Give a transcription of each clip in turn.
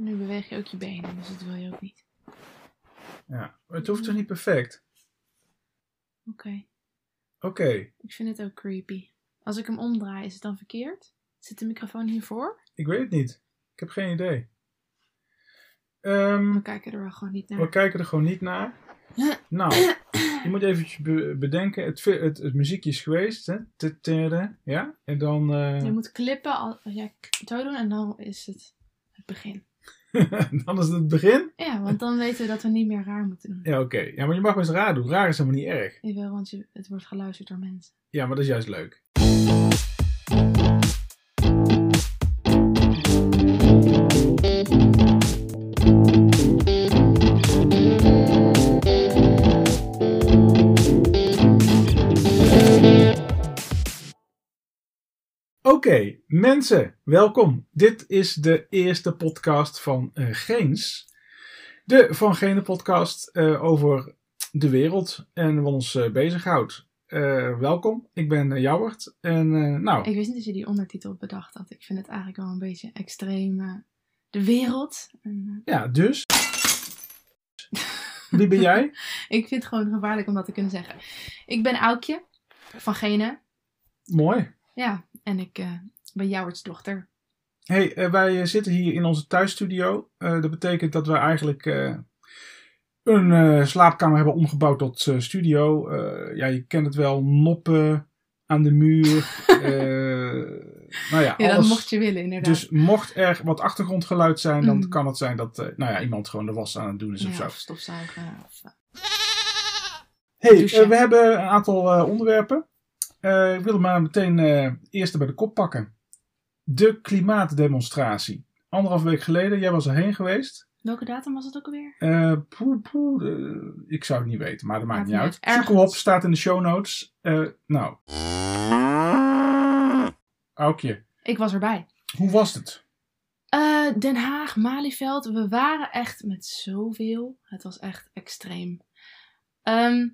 Nu beweeg je ook je benen, dus dat wil je ook niet. Ja, maar het hoeft toch niet perfect? Oké. Oké. Ik vind het ook creepy. Als ik hem omdraai, is het dan verkeerd? Zit de microfoon hiervoor? Ik weet het niet. Ik heb geen idee. Ehm, We kijken er wel gewoon niet naar. we kijken er gewoon niet naar. Nou, je moet eventjes be- bedenken. Het, het, het muziekje is geweest. Hè? Ja? En dan... eh, Je moet klippen, al, ja, zo doen en dan is het het begin. dan is het het begin. Ja, want dan weten we dat we niet meer raar moeten doen. Ja, oké. Ja, maar je mag best raar doen. Raar is helemaal niet erg. Jawel, want je, het wordt geluisterd door mensen. Ja, maar dat is juist leuk. Oké, mensen, welkom. Dit is de eerste podcast van eh, Geens. De Van Gene podcast eh, over de wereld en wat ons eh, bezighoudt. Welkom, ik ben uh, Jouwert. En nou, Ik wist niet dat je die ondertitel bedacht had. Ik vind het eigenlijk wel een beetje extreem. de wereld. Ja, dus. Wie ben jij? ik vind het gewoon gevaarlijk om dat te kunnen zeggen. Ik ben Aukje van Gene. Mooi. Ja, en ik eh, ben Jouwerts dochter. Hey, eh, wij eh, zitten hier in onze thuisstudio. Dat betekent dat we eigenlijk een slaapkamer hebben omgebouwd tot studio. Ja, je kent het wel, noppen aan de muur. nou ja, Ja, dat alles. mocht je willen, inderdaad. Dus mocht er wat achtergrondgeluid zijn, dan Mm. kan het zijn dat nou ja, iemand gewoon de was aan het doen is of zo. of stofzuigen. Of, Hey, we hebben een aantal onderwerpen. Eh, ik wil maar meteen eh eerst bij de kop pakken. De klimaatdemonstratie. Anderhalf week geleden, jij was erheen geweest. welke datum was het ook alweer? Eh, poeh, poeh, eh, ik zou het niet weten, maar dat maakt Maakt niet uit. uit. Zoek op, staat in de show notes. Eh, nou, Aukje, Ik was erbij. hoe was het? Eh, Den Haag, Malieveld. We waren echt met zoveel. Het was echt extreem. Ehm,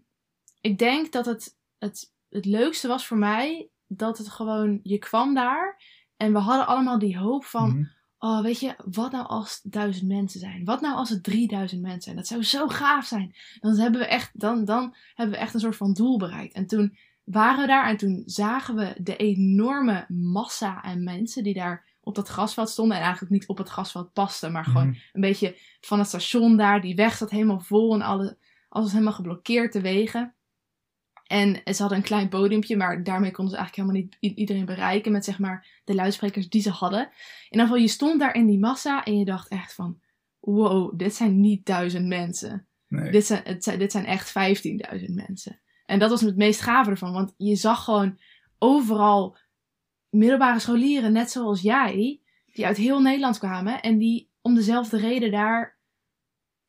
ik denk dat het, het het leukste was voor mij dat het gewoon, je kwam daar en we hadden allemaal die hoop van, Mhm. oh weet je, wat nou als het duizend mensen zijn? Wat nou als het 3000 mensen zijn? Dat zou zo gaaf zijn. Dan hebben we echt, dan, dan hebben we echt een soort van doel bereikt. En toen waren we daar en toen zagen we de enorme massa aan mensen die daar op dat grasveld stonden. En eigenlijk niet op het grasveld pasten, maar gewoon Mhm. een beetje van het station daar. Die weg zat helemaal vol en alle, alles was helemaal geblokkeerd, de wegen. En ze hadden een klein podiumpje, maar daarmee konden ze eigenlijk helemaal niet iedereen bereiken met zeg maar de luidsprekers die ze hadden. In ieder geval, je stond daar in die massa en je dacht echt van, wow, dit zijn niet duizend mensen. Nee. Dit zijn, het zijn, dit zijn echt 15.000 mensen. En dat was het meest gave ervan, want je zag gewoon overal middelbare scholieren, net zoals jij, die uit heel Nederland kwamen en die om dezelfde reden daar,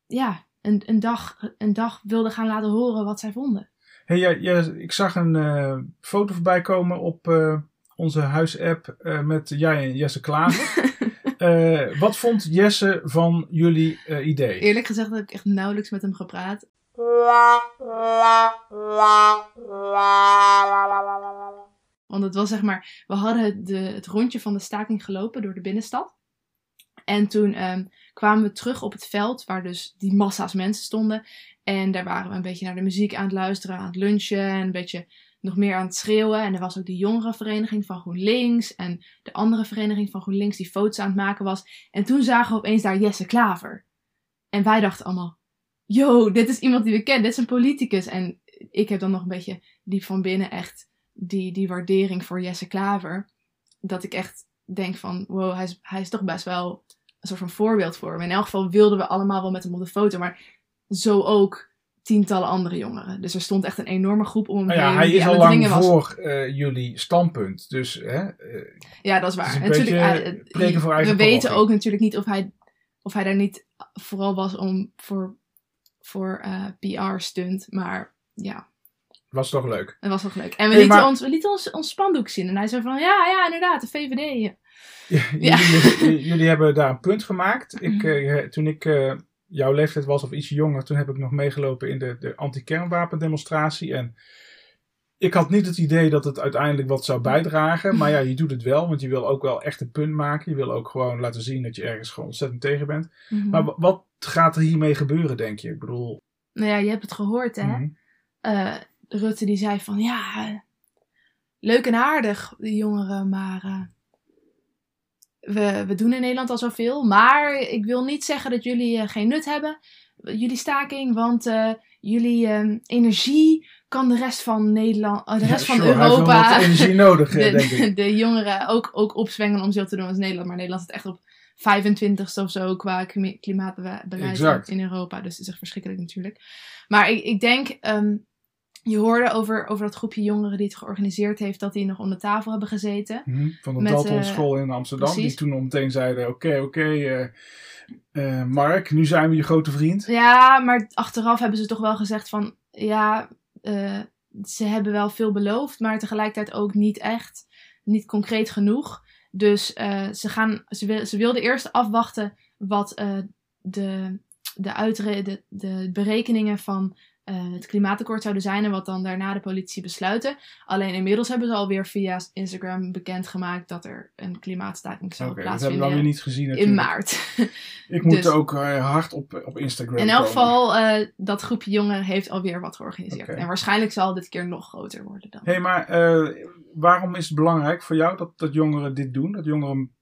ja, een, een, dag, een dag wilden gaan laten horen wat zij vonden. Hey, jij- ik zag een eh, foto voorbij komen op eh, onze huisapp eh, met jij en Jesse Klaver. Wat vond Jesse van jullie idee? Eerlijk gezegd heb ik echt nauwelijks met hem gepraat. Want het was zeg maar, we hadden het, de, het rondje van de staking gelopen door de binnenstad. En toen ehm, kwamen we terug op het veld waar dus die massa's mensen stonden. En daar waren we een beetje naar de muziek aan het luisteren, aan het lunchen en een beetje nog meer aan het schreeuwen. En er was ook die jongerenvereniging van GroenLinks en de andere vereniging van GroenLinks die foto's aan het maken was. En toen zagen we opeens daar Jesse Klaver. En wij dachten allemaal, yo, dit is iemand die we kennen, dit is een politicus. En ik heb dan nog een beetje diep van binnen echt die, die waardering voor Jesse Klaver. Dat ik echt denk van, wow, hij is, hij is toch best wel een soort van voorbeeld voor me. In elk geval wilden we allemaal wel met hem op de foto, maar zo ook tientallen andere jongeren. Dus er stond echt een enorme groep om hem Nou ja, heen hij die is al lang voor eh, jullie standpunt. Dus hè, eh, Ja, dat is waar. is natuurlijk, voor we weten ook natuurlijk niet of hij, of hij daar niet vooral was om voor, voor eh, PR-stunt. Maar ja, was toch leuk. het was toch leuk. En we Hey, lieten, maar- ons, we lieten ons, ons spandoek zien. En hij zei van, ja, ja, inderdaad, de VVD. Ja. Ja, Jullie, jullie hebben daar een punt gemaakt. Ik, Mhm. eh, toen ik eh, jouw leeftijd was of iets jonger, toen heb ik nog meegelopen in de, de anti-kernwapendemonstratie. En ik had niet het idee dat het uiteindelijk wat zou bijdragen. Maar ja, je doet het wel, want je wil ook wel echt een punt maken. Je wil ook gewoon laten zien dat je ergens gewoon ontzettend tegen bent. Mhm. Maar wa- wat gaat er hiermee gebeuren, denk je? Ik bedoel, Nou ja, je hebt het gehoord, hè? Eh, Rutte die zei van, ja, leuk en aardig, die jongeren, maar eh, we, we doen in Nederland al zoveel. Maar ik wil niet zeggen dat jullie eh, geen nut hebben, jullie staking, want eh, jullie eh, energie kan de rest van Nederland, de Ja, rest van sure, Europa, wat energie nodig, de, denk ik. de, de jongeren ook, ook opzwengen om zo te doen als Nederland. Maar Nederland zit echt op 25ste of zo qua klima- klimaatbeleid in Europa. Dus het is echt verschrikkelijk natuurlijk. Maar ik, ik denk, ehm, je hoorde over, over dat groepje jongeren die het georganiseerd heeft, dat die nog om de tafel hebben gezeten. Mhm, Van de Met, Dalton eh, School in Amsterdam. precies. Die toen meteen zeiden: Oké, oké, eh, eh, Mark, nu zijn we je grote vriend. Ja, maar achteraf hebben ze toch wel gezegd van, ja, ze hebben wel veel beloofd, maar tegelijkertijd ook niet echt, niet concreet genoeg. Dus ze, gaan, ze, wil, ze wilden eerst afwachten wat de, de, uitre, de, de berekeningen van eh, het klimaatakkoord zouden zijn en wat dan daarna de politie besluiten. Alleen inmiddels hebben ze alweer via Instagram bekendgemaakt dat er een klimaatstaking zou Oké, dat hebben we plaatsvinden weer niet gezien. in Natuurlijk. maart. Ik moet Dus- ook eh, hard op, op Instagram. In elk geval, eh, dat groepje jongeren heeft alweer wat georganiseerd. En waarschijnlijk zal dit keer nog groter worden dan. Hé, hey, maar eh, waarom is het belangrijk voor jou dat, dat jongeren dit doen? Dat jongeren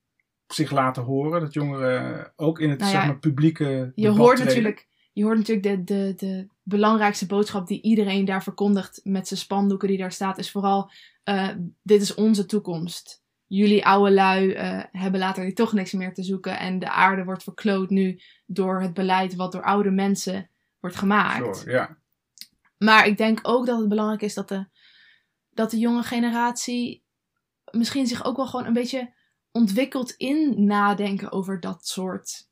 zich laten horen? Dat jongeren ook in het Nou ja, zeg maar, publieke. je, hoort treden? natuurlijk, je hoort natuurlijk de, de, de belangrijkste boodschap die iedereen daar verkondigt met zijn spandoeken die daar staat, is vooral: eh, dit is onze toekomst. Jullie oude lui eh, hebben later hier toch niks meer te zoeken. En de aarde wordt verkloot nu door het beleid wat door oude mensen wordt gemaakt. Sure. Maar ik denk ook dat het belangrijk is dat de, dat de jonge generatie misschien zich ook wel gewoon een beetje ontwikkelt in nadenken over dat soort,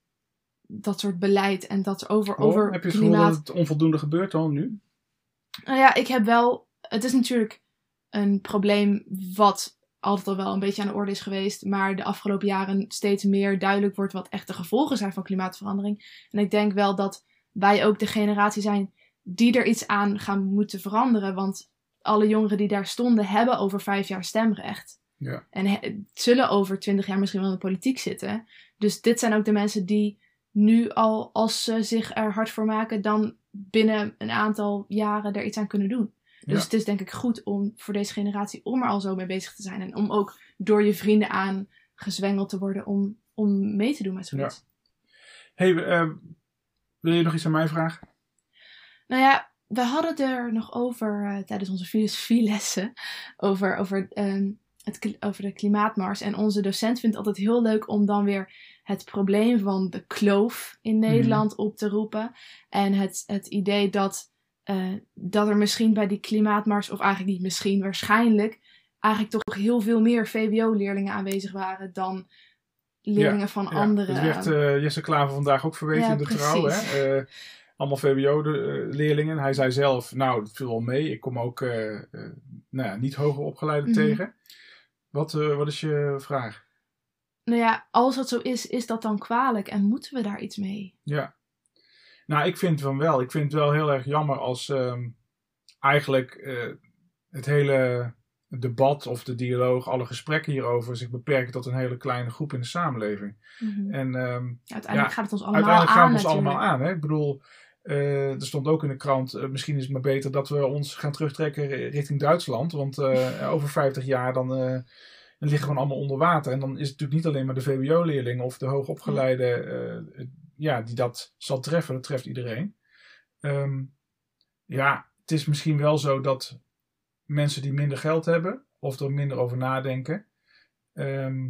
dat soort beleid en dat over, Oh, over heb je het gevoel dat het onvoldoende gebeurt al nu? Nou ja, ik heb wel. Het is natuurlijk een probleem wat altijd al wel een beetje aan de orde is geweest, maar de afgelopen jaren steeds meer duidelijk wordt wat echt de gevolgen zijn van klimaatverandering. En ik denk wel dat wij ook de generatie zijn die er iets aan gaan moeten veranderen, want alle jongeren die daar stonden hebben over vijf jaar stemrecht. Ja. En zullen over twintig jaar misschien wel in de politiek zitten. Dus dit zijn ook de mensen die nu al, als ze zich er hard voor maken, dan binnen een aantal jaren er iets aan kunnen doen. Dus Ja. het is denk ik goed om voor deze generatie om er al zo mee bezig te zijn. En om ook door je vrienden aan gezwengeld te worden om, om mee te doen met zoiets. hey, eh, wil je nog iets aan mij vragen? Nou ja, we hadden het er nog over eh, tijdens onze filosofielessen. Over, over, ehm, het, over de klimaatmars. En onze docent vindt het altijd heel leuk om dan weer het probleem van de kloof in Nederland op te roepen. En het, het idee dat, eh, dat er misschien bij die klimaatmars, of eigenlijk niet misschien, waarschijnlijk, eigenlijk toch heel veel meer VWO-leerlingen aanwezig waren dan leerlingen van Ja, andere. Dat werd eh, Jesse Klaver vandaag ook verweten Ja, in de precies. trouw. Hè? Eh, allemaal VWO-leerlingen. Hij zei zelf, nou, dat viel wel mee. Ik kom ook eh, nou ja, niet hoger opgeleiden Mhm. tegen. Wat, wat is je vraag? Nou ja, als dat zo is, is dat dan kwalijk en moeten we daar iets mee? Ja. Nou, ik vind van wel. Ik vind het wel heel erg jammer als ehm, eigenlijk eh, het hele debat of de dialoog, alle gesprekken hierover zich beperken tot een hele kleine groep in de samenleving. En ehm, Uiteindelijk Ja, gaat het ons allemaal uiteindelijk aan gaan we ons natuurlijk. allemaal aan. Hè? Ik bedoel, eh, er stond ook in de krant, eh, misschien is het maar beter dat we ons gaan terugtrekken richting Duitsland. Want over 50 jaar dan, eh, liggen we gewoon allemaal onder water. En dan is het natuurlijk niet alleen maar de VWO-leerling of de hoogopgeleide eh, ja, die dat zal treffen. Dat treft iedereen. Ehm, ja, het is misschien wel zo dat mensen die minder geld hebben of er minder over nadenken, ehm,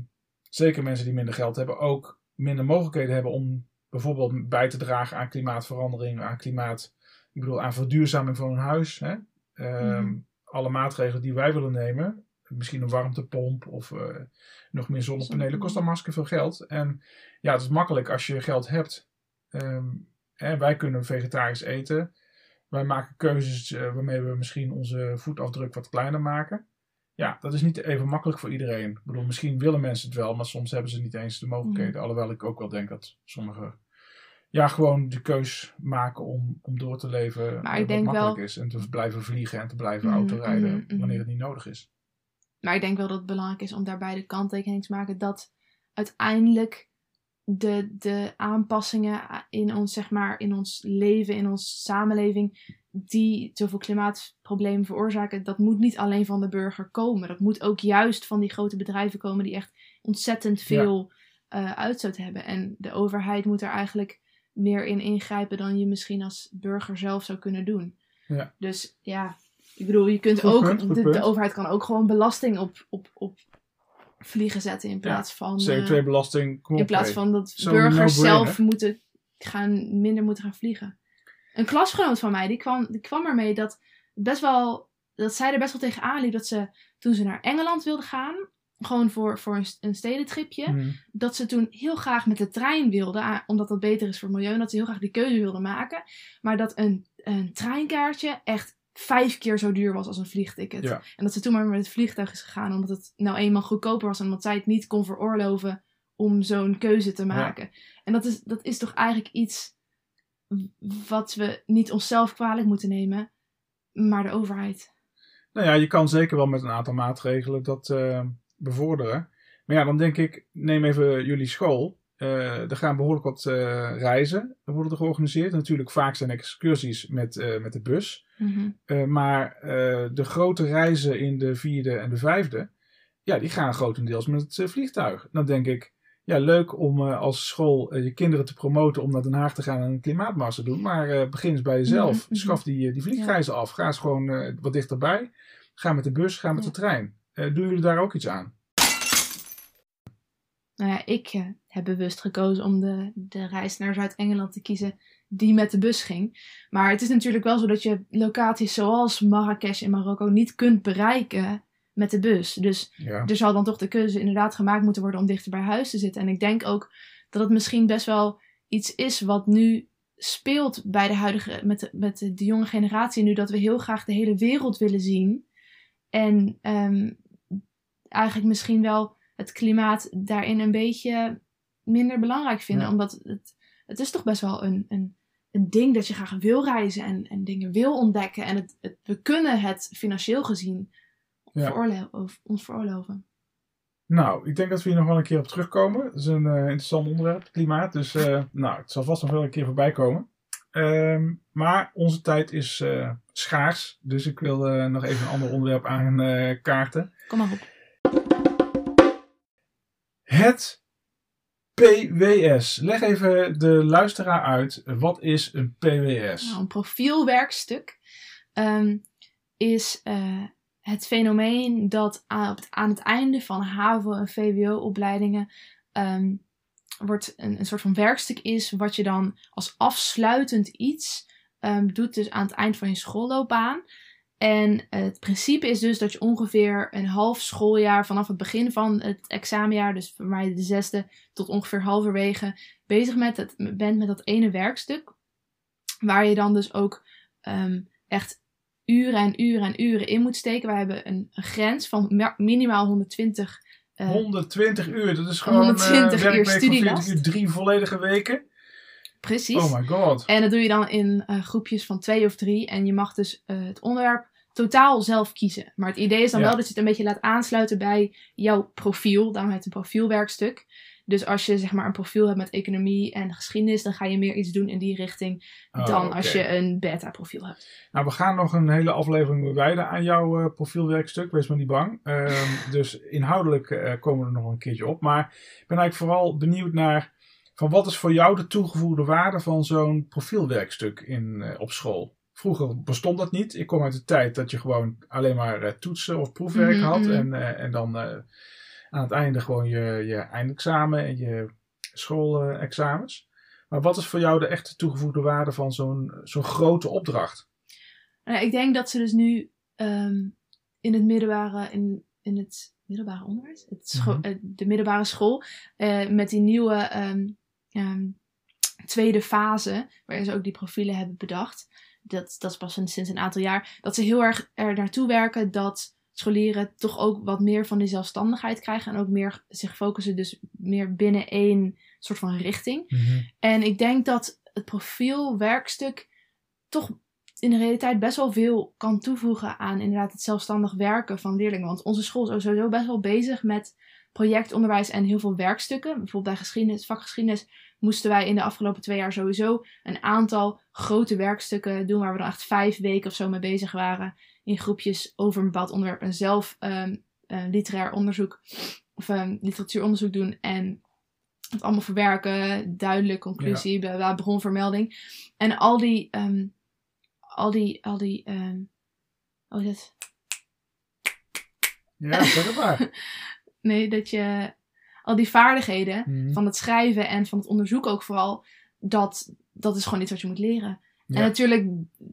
zeker mensen die minder geld hebben, ook minder mogelijkheden hebben om bijvoorbeeld bij te dragen aan klimaatverandering, aan klimaat, ik bedoel aan verduurzaming van hun huis. Hè? Ehm, Mhm. Alle maatregelen die wij willen nemen, misschien een warmtepomp of eh, nog meer zonnepanelen, kost dan hartstikke veel geld. En ja, het is makkelijk als je geld hebt. Ehm, hè, wij kunnen vegetarisch eten. Wij maken keuzes eh, waarmee we misschien onze voetafdruk wat kleiner maken. Ja, dat is niet even makkelijk voor iedereen. Ik bedoel, misschien willen mensen het wel, maar soms hebben ze niet eens de mogelijkheden. Alhoewel ik ook wel denk dat sommige ja, gewoon de keus maken om, om door te leven Maar ik wat denk makkelijk wel- is. En te blijven vliegen en te blijven Mhm, autorijden mhm. wanneer het niet nodig is. Maar ik denk wel dat het belangrijk is om daarbij de kanttekening te maken dat uiteindelijk de, de aanpassingen in ons, zeg maar, in ons leven, in onze samenleving, die zoveel klimaatproblemen veroorzaken, dat moet niet alleen van de burger komen. Dat moet ook juist van die grote bedrijven komen die echt ontzettend veel eh, uitstoot hebben. En de overheid moet er eigenlijk meer in ingrijpen dan je misschien als burger zelf zou kunnen doen. Ja. Dus ja, ik bedoel, je kunt ook, punt, de, overheid kan ook gewoon belasting op, op, op vliegen zetten in plaats van, eh, CO2-belasting, kom op. in plaats van dat burgers zelf moeten gaan, minder moeten gaan vliegen. Een klasgenoot van mij, die kwam, die kwam ermee dat best wel, dat zij er best wel tegenaan liep dat ze, toen ze naar Engeland wilde gaan, gewoon voor, voor een, een stedentripje, Mhm. dat ze toen heel graag met de trein wilde, ah, omdat dat beter is voor het milieu, en dat ze heel graag die keuze wilde maken. Maar dat een, een treinkaartje echt vijf keer zo duur was als een vliegticket. Ja. En dat ze toen maar met het vliegtuig is gegaan, omdat het nou eenmaal goedkoper was en omdat zij het niet kon veroorloven om zo'n keuze te maken. En dat is, dat is toch eigenlijk iets wat we niet onszelf kwalijk moeten nemen, maar de overheid. Nou ja, je kan zeker wel met een aantal maatregelen dat eh, bevorderen. Maar ja, dan denk ik, neem even jullie school. Eh, er gaan behoorlijk wat eh, reizen worden er georganiseerd. Natuurlijk vaak zijn excursies met, eh, met de bus. Eh, maar de grote reizen in de vierde en de vijfde, ja, die gaan grotendeels met het vliegtuig. Dan denk ik, ja, leuk om als school je kinderen te promoten om naar Den Haag te gaan en een klimaatmars te doen. Maar begin eens bij jezelf. Mhm, mhm. Schaf die, die vliegreizen af. Ga eens gewoon wat dichterbij. Ga met de bus, ga met Ja. de trein. Doen jullie daar ook iets aan? Nou ja, ik eh, heb bewust gekozen om de, de reis naar Zuid-Engeland te kiezen die met de bus ging. Maar het is natuurlijk wel zo dat je locaties zoals Marrakesh in Marokko niet kunt bereiken met de bus. Dus Ja. er zal dan toch de keuze inderdaad gemaakt moeten worden om dichter bij huis te zitten. En ik denk ook dat het misschien best wel iets is wat nu speelt bij de huidige, met de, met de, de jonge generatie nu, dat we heel graag de hele wereld willen zien. En ehm, eigenlijk misschien wel het klimaat daarin een beetje minder belangrijk vinden. Ja. Omdat het, het is toch best wel een, een, een ding dat je graag wil reizen en, en dingen wil ontdekken. En het, het, we kunnen het financieel gezien Ja. ons veroorloven. Nou, ik denk dat we hier nog wel een keer op terugkomen. Het is een eh, interessant onderwerp, klimaat. Dus eh, nou, het zal vast nog wel een keer voorbij komen. Ehm, maar onze tijd is eh, schaars. Dus ik wil nog even een ander onderwerp aankaarten. Kom maar op. Het PWS. Leg even de luisteraar uit. Wat is een PWS? Nou, een profielwerkstuk ehm, is eh, het fenomeen dat aan, het, aan het einde van HAVO- en VWO-opleidingen ehm, wordt een, een soort van werkstuk is wat je dan als afsluitend iets ehm, doet dus aan het eind van je schoolloopbaan. En het principe is dus dat je ongeveer een half schooljaar vanaf het begin van het examenjaar, dus voor mij de zesde tot ongeveer halverwege, bezig met het, bent met dat ene werkstuk. Waar je dan dus ook ehm, echt uren en uren en uren in moet steken. Wij hebben een, een grens van ma- minimaal 120 eh, 120 uur. Dat is gewoon 120 eh, uur werkweek van 40 studielast. uur, drie volledige weken. Precies. Oh my god. En dat doe je dan in eh, groepjes van twee of drie. En je mag dus eh, het onderwerp totaal zelf kiezen. Maar het idee is dan Ja. wel dat je het een beetje laat aansluiten bij jouw profiel. Daarom heet het een profielwerkstuk. Dus als je zeg maar een profiel hebt met economie en geschiedenis, dan ga je meer iets doen in die richting Oh, dan als je een beta-profiel hebt. Nou, we gaan nog een hele aflevering wijden aan jouw eh, profielwerkstuk. Wees maar niet bang. Ehm, dus inhoudelijk komen we er nog een keertje op. Maar ik ben eigenlijk vooral benieuwd naar... van wat is voor jou de toegevoegde waarde van zo'n profielwerkstuk in, eh, op school? Vroeger bestond dat niet. Ik kom uit de tijd dat je gewoon alleen maar eh, toetsen of proefwerk Mhm, had. mhm. En, eh, en dan aan het einde gewoon je, je eindexamen en je schoolexamens. maar wat is voor jou de echte toegevoegde waarde van zo'n zo'n grote opdracht? Nou, ik denk dat ze dus nu ehm, in het middelbare, in, in het middelbare onderwijs, het Mhm. de middelbare school, met die nieuwe ehm, ehm, tweede fase, waarin ze ook die profielen hebben bedacht, dat, dat is pas sinds een aantal jaar, dat ze heel erg er naartoe werken dat scholieren toch ook wat meer van die zelfstandigheid krijgen en ook meer zich focussen dus meer binnen één soort van richting. En ik denk dat het profielwerkstuk toch in de realiteit best wel veel kan toevoegen aan inderdaad het zelfstandig werken van leerlingen. Want onze school is sowieso best wel bezig met projectonderwijs en heel veel werkstukken. Bijvoorbeeld bij geschiedenis, vakgeschiedenis moesten wij in de afgelopen twee jaar sowieso een aantal grote werkstukken doen waar we dan echt vijf weken of zo mee bezig waren in groepjes over een bepaald onderwerp en zelf um, literair onderzoek of um, literatuuronderzoek doen en het allemaal verwerken, duidelijk, conclusie, ja. bronvermelding. En al die, um, al die, al die, is het? Ja, zeg maar. nee, dat je al die vaardigheden Mhm. van het schrijven en van het onderzoek ook vooral, dat, dat is gewoon iets wat je moet leren. Ja. En natuurlijk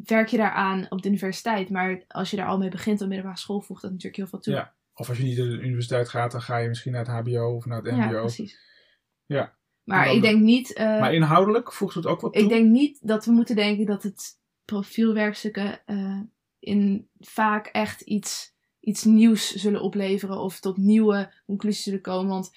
werk je daaraan op de universiteit, maar als je daar al mee begint op middelbare school, voegt dat natuurlijk heel veel toe. Ja, Of als je niet naar de universiteit gaat, dan ga je misschien naar het HBO of naar het Ja, MBO. precies. Ja. Maar ik de- denk niet. eh, maar inhoudelijk voegt het ook wat toe. Ik denk niet dat we moeten denken dat het profielwerkstukken eh, in vaak echt iets, iets nieuws zullen opleveren of tot nieuwe conclusies zullen komen. Want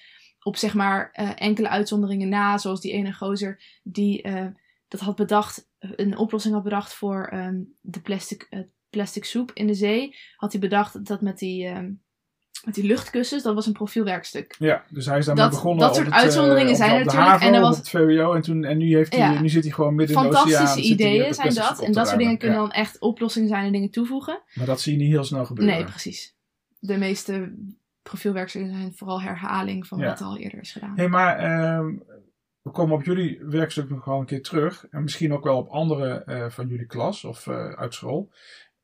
op zeg maar eh, enkele uitzonderingen na, zoals die ene gozer die eh, dat had bedacht, een oplossing had bedacht voor ehm, de plastic, eh, plastic soep in de zee, had hij bedacht dat met die, ehm, met die luchtkussens, dat was een profielwerkstuk. Ja, dus hij is daarmee Dat- begonnen. dat soort het, uitzonderingen op- zijn op er natuurlijk. haven, En er was- het VWO en, toen, en nu, heeft hij, Ja. nu zit hij gewoon midden in de oceaan. Fantastische ideeën de zijn dat. En dat soort dingen kunnen dan echt oplossingen zijn en dingen toevoegen. Maar dat zie je niet heel snel gebeuren. Nee, precies. De meeste profielwerkstukken zijn vooral herhaling van Ja. wat al eerder is gedaan. Hé, maar ehm, we komen op jullie werkstuk nog wel een keer terug. En misschien ook wel op andere eh, van jullie klas of eh, uit school.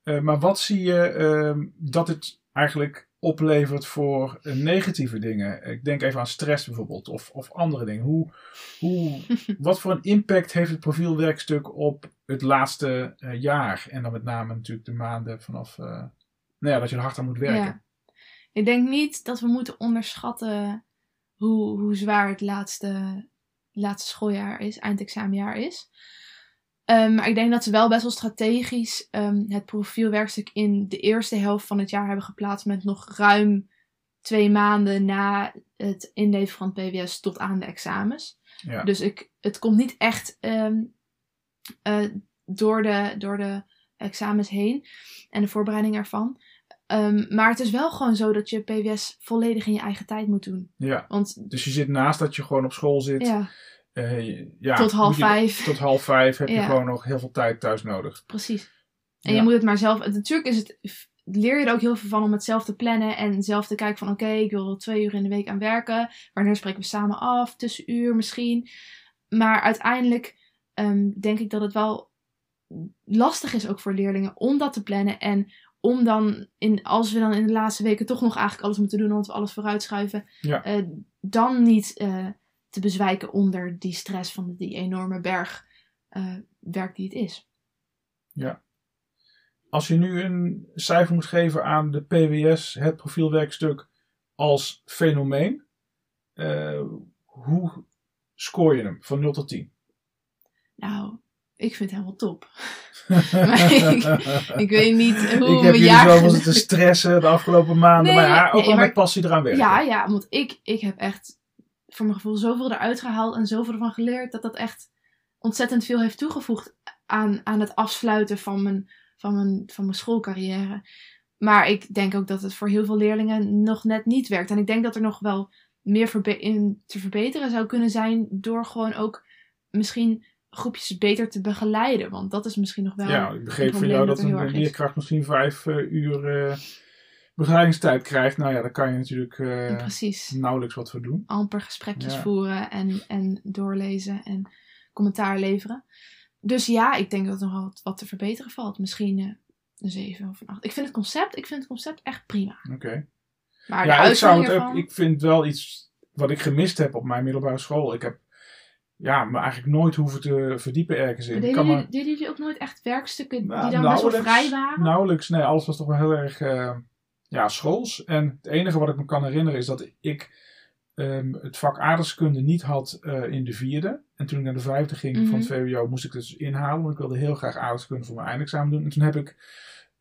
Eh, maar wat zie je ehm, dat het eigenlijk oplevert voor negatieve dingen? Ik denk even aan stress bijvoorbeeld of, of andere dingen. Hoe, hoe, wat voor een impact heeft het profielwerkstuk op het laatste jaar? En dan met name natuurlijk de maanden vanaf nou ja, dat je er hard aan moet werken. Ja. Ik denk niet dat we moeten onderschatten hoe, hoe zwaar het laatste, laatste schooljaar is, eindexamenjaar is. Ehm, maar ik denk dat ze wel best wel strategisch ehm, het profielwerkstuk in de eerste helft van het jaar hebben geplaatst met nog ruim twee maanden na het inleveren van het PWS tot aan de examens. Ja. Dus ik, het komt niet echt ehm, eh, door, de, door de examens heen en de voorbereiding ervan. Ehm, maar het is wel gewoon zo dat je PWS volledig in je eigen tijd moet doen. ja. Want Dus je zit naast dat je gewoon op school zit. ja, Eh, ja, tot half je- vijf. Tot half vijf heb je gewoon nog heel veel tijd thuis nodig. Precies. En Ja. je moet het maar zelf. Natuurlijk is het. Leer je er ook heel veel van om het zelf te plannen en zelf te kijken van oké, ik wil er twee uur in de week aan werken. Wanneer spreken we samen af? Tussenuur misschien. Maar uiteindelijk ehm, denk ik dat het wel lastig is ook voor leerlingen om dat te plannen. En om dan, in, als we dan in de laatste weken toch nog eigenlijk alles moeten doen, omdat we alles vooruitschuiven, Ja. eh, dan niet eh, te bezwijken onder die stress van die enorme berg eh, werk die het is. Als je nu een cijfer moet geven aan de PWS, het profielwerkstuk, als fenomeen, hoe scoor je hem van 0 tot 10? Nou, ik vind het helemaal top. Maar ik, ik weet niet hoe Ik heb mijn jaar... zo zitten te stressen de afgelopen maanden, Nee, maar ook nee, maar- met passie eraan werken. Ja, ja, want ik, ik heb echt voor mijn gevoel zoveel eruit gehaald en zoveel ervan geleerd dat dat echt ontzettend veel heeft toegevoegd aan, aan het afsluiten van mijn, van, mijn, van mijn schoolcarrière. Maar ik denk ook dat het voor heel veel leerlingen nog net niet werkt. En ik denk dat er nog wel meer in te verbeteren zou kunnen zijn door gewoon ook misschien groepjes beter te begeleiden. Want dat is misschien nog wel. Ja, ik begreep van jou dat dat een leerkracht misschien vijf eh, uur eh, begeleidingstijd krijgt. Nou ja, daar kan je natuurlijk eh, nauwelijks wat voor doen. amper gesprekjes Ja. voeren en, en doorlezen en commentaar leveren. Dus ja, ik denk dat er nog wat, wat te verbeteren valt. Misschien een 7 of een 8. Ik vind het concept, ik vind het concept echt prima. Oké. Maar Ja, de ik zou het ook. Ik vind wel iets wat ik gemist heb op mijn middelbare school. Ik heb ja, me eigenlijk nooit hoeven te verdiepen ergens in. Deden, jullie, deden jullie ook nooit echt werkstukken Nou, die dan best wel vrij waren? nauwelijks, nee, alles was toch wel heel erg eh, ja, schools. En het enige wat ik me kan herinneren is dat ik ehm, het vak aardrijkskunde niet had eh, in de vierde. En toen ik naar de vijfde ging van het VWO moest ik het dus inhalen. Want ik wilde heel graag aardrijkskunde voor mijn eindexamen doen. En toen heb ik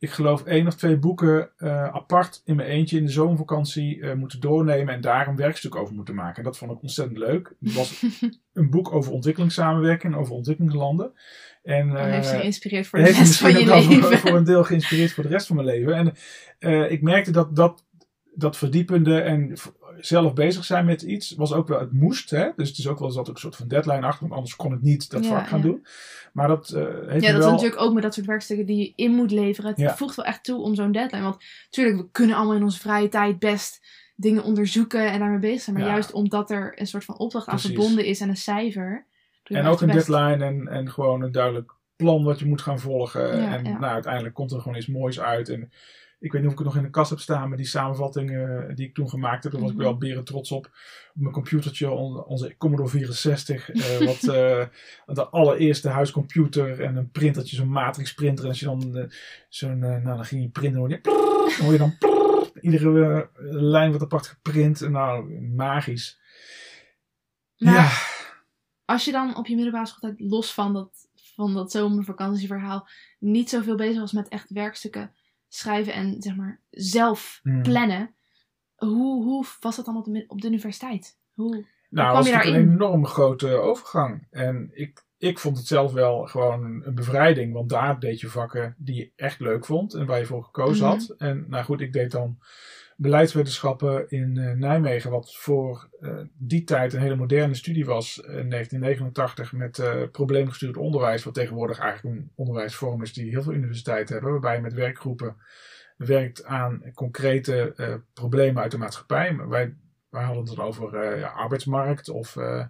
ik geloof één of twee boeken eh, apart in mijn eentje in de zomervakantie eh, moeten doornemen en daar een werkstuk over moeten maken. En dat vond ik ontzettend leuk. Het was een boek over ontwikkelingssamenwerking, over ontwikkelingslanden. En, Dat heeft eh, je geïnspireerd voor de heeft rest van je leven. Voor, voor een deel geïnspireerd voor de rest van mijn leven. En eh, ik merkte dat, dat dat verdiepende en zelf bezig zijn met iets was ook wel, het moest. Hè? Dus het is ook wel, er zat ook een soort van deadline achter, want anders kon ik niet dat Ja, vak gaan ja. doen. Maar dat eh, heeft Ja, dat is natuurlijk ook met dat soort werkstukken die je in moet leveren. Het Ja. voegt wel echt toe om zo'n deadline. Want natuurlijk, we kunnen allemaal in onze vrije tijd best dingen onderzoeken en daarmee bezig zijn. Maar juist omdat er een soort van opdracht aan verbonden is en een cijfer. En ook een best. deadline en, en gewoon een duidelijk plan wat je moet gaan volgen. En. Nou, uiteindelijk komt er gewoon iets moois uit. En ik weet niet of ik het nog in de kast heb staan, maar die samenvatting eh, die ik toen gemaakt heb, daar was Mhm. ik wel beren trots op. Op mijn computertje, on- onze Commodore 64, eh, wat eh, de allereerste huiscomputer en een printertje, zo'n matrix printer. En als je dan zo'n, nou dan ging je printen, hoor je, dan hoor je dan iedere lijn wordt apart geprint. Nou, magisch. Maar ja. als je dan op je middelbare schooltijd, los van dat, van dat zomervakantieverhaal, niet zoveel bezig was met echt werkstukken schrijven en zeg maar zelf Hmm. plannen. Hoe, hoe was dat dan op de, op de universiteit? Hoe, Nou, kwam dat was natuurlijk een enorm grote overgang. En ik, ik vond het zelf wel gewoon een, een bevrijding. Want daar deed je vakken die je echt leuk vond en waar je voor gekozen Mhm. had. En nou goed, ik deed dan beleidswetenschappen in eh, Nijmegen. Wat voor eh, die tijd een hele moderne studie was. In 1989 met eh probleemgestuurd onderwijs. Wat tegenwoordig eigenlijk een onderwijsvorm is die heel veel universiteiten hebben. Waarbij je met werkgroepen werkt aan concrete eh, problemen uit de maatschappij. Wij wij hadden het over eh, ja, arbeidsmarkt of eh,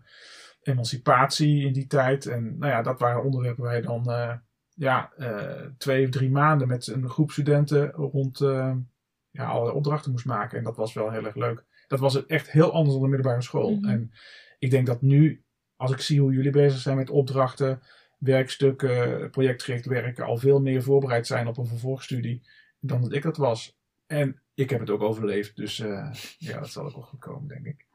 emancipatie in die tijd. En nou ja, dat waren onderwerpen waar je dan eh, ja, eh, twee of drie maanden met een groep studenten rond eh, ja, allerlei opdrachten moest maken. En dat was wel heel erg leuk. Dat was echt heel anders dan de middelbare school. Mhm. En ik denk dat nu, als ik zie hoe jullie bezig zijn met opdrachten, werkstukken, projectgericht werken, al veel meer voorbereid zijn op een vervolgstudie dan dat ik dat was. En ik heb het ook overleefd, dus eh, ja, dat zal ook wel goed komen, denk ik.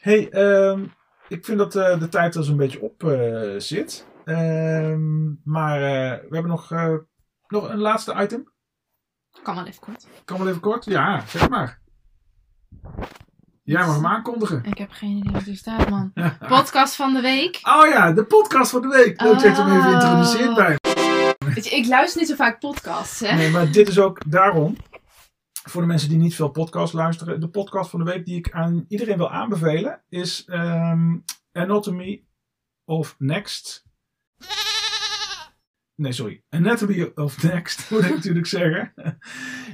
Hey, ehm, ik vind dat eh, de tijd er zo'n beetje op eh, zit. Ehm, maar eh, we hebben nog, nog een laatste item. kan wel even kort. Kan wel even kort? Ja, zeg maar. Jij mag hem aankondigen. Ik heb geen idee wat er staat, man. Podcast van de week. Oh ja, de podcast van de week. Leuk dat je hem even Oh. introduceert bij Weet je, ik luister niet zo vaak podcasts, hè? Nee, maar dit is ook daarom. Voor de mensen die niet veel podcast luisteren. De podcast van de week die ik aan iedereen wil aanbevelen is ehm, Anatomy of Next. Nee, sorry. Anatomy of Next, moet ik natuurlijk zeggen.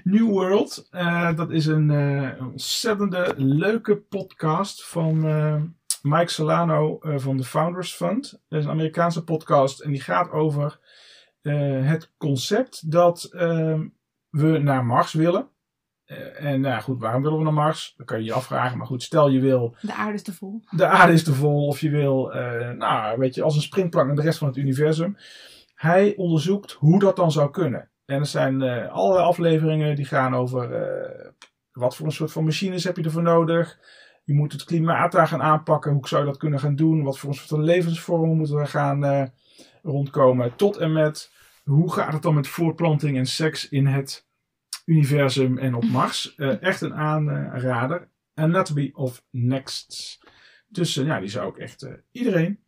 New World. Eh, dat is een eh, een ontzettende leuke podcast van eh, Mike Solano van de Founders Fund. Dat is een Amerikaanse podcast en die gaat over het concept dat ehm, we naar Mars willen. Eh, en nou goed, waarom willen we naar Mars? Dat kan je je afvragen. Maar goed, stel je wil, De aarde is te vol. de aarde is te vol. Of je wil, eh, nou weet je, als een springplank naar de rest van het universum. Hij onderzoekt hoe dat dan zou kunnen. En er zijn eh, allerlei afleveringen die gaan over wat voor een soort van machines heb je ervoor nodig. Je moet het klimaat daar gaan aanpakken. Hoe zou je dat kunnen gaan doen? Wat voor een soort van levensvormen moeten we gaan rondkomen? Tot en met hoe gaat het dan met voortplanting en seks in het universum en op Mars? Eh, echt een aanrader. Anatomy of Next. Dus eh, ja, die zou ik echt eh, iedereen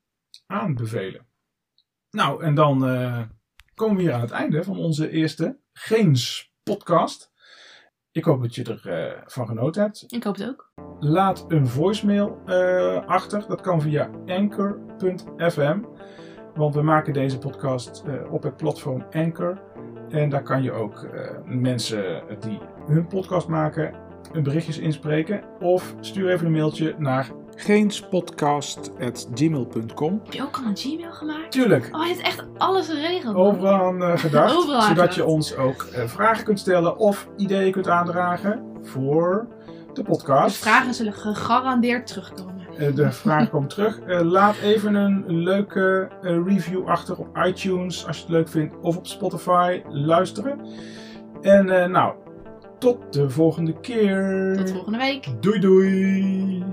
aanbevelen. Nou, en dan komen we hier aan het einde van onze eerste Geens podcast. Ik hoop dat je ervan van genoten hebt. Ik hoop het ook. Laat een voicemail achter. Dat kan via anchor.fm. Want we maken deze podcast op het platform Anchor. En daar kan je ook eh, mensen die hun podcast maken een berichtjes inspreken. Of stuur even een mailtje naar geenspodcast.gmail.com Heb je ook al een Gmail gemaakt? Tuurlijk, Oh, je hebt echt alles geregeld. overal aan eh, gedacht. Overal zodat gedacht. je ons ook eh, vragen kunt stellen of ideeën kunt aandragen voor de De podcast. vragen zullen gegarandeerd terugkomen. Eh, de vragen komen terug. Eh, laat even een leuke eh, review achter op iTunes als je het leuk vindt. Of op Spotify luisteren. En nou, tot de volgende keer. Tot volgende week. Doei doei.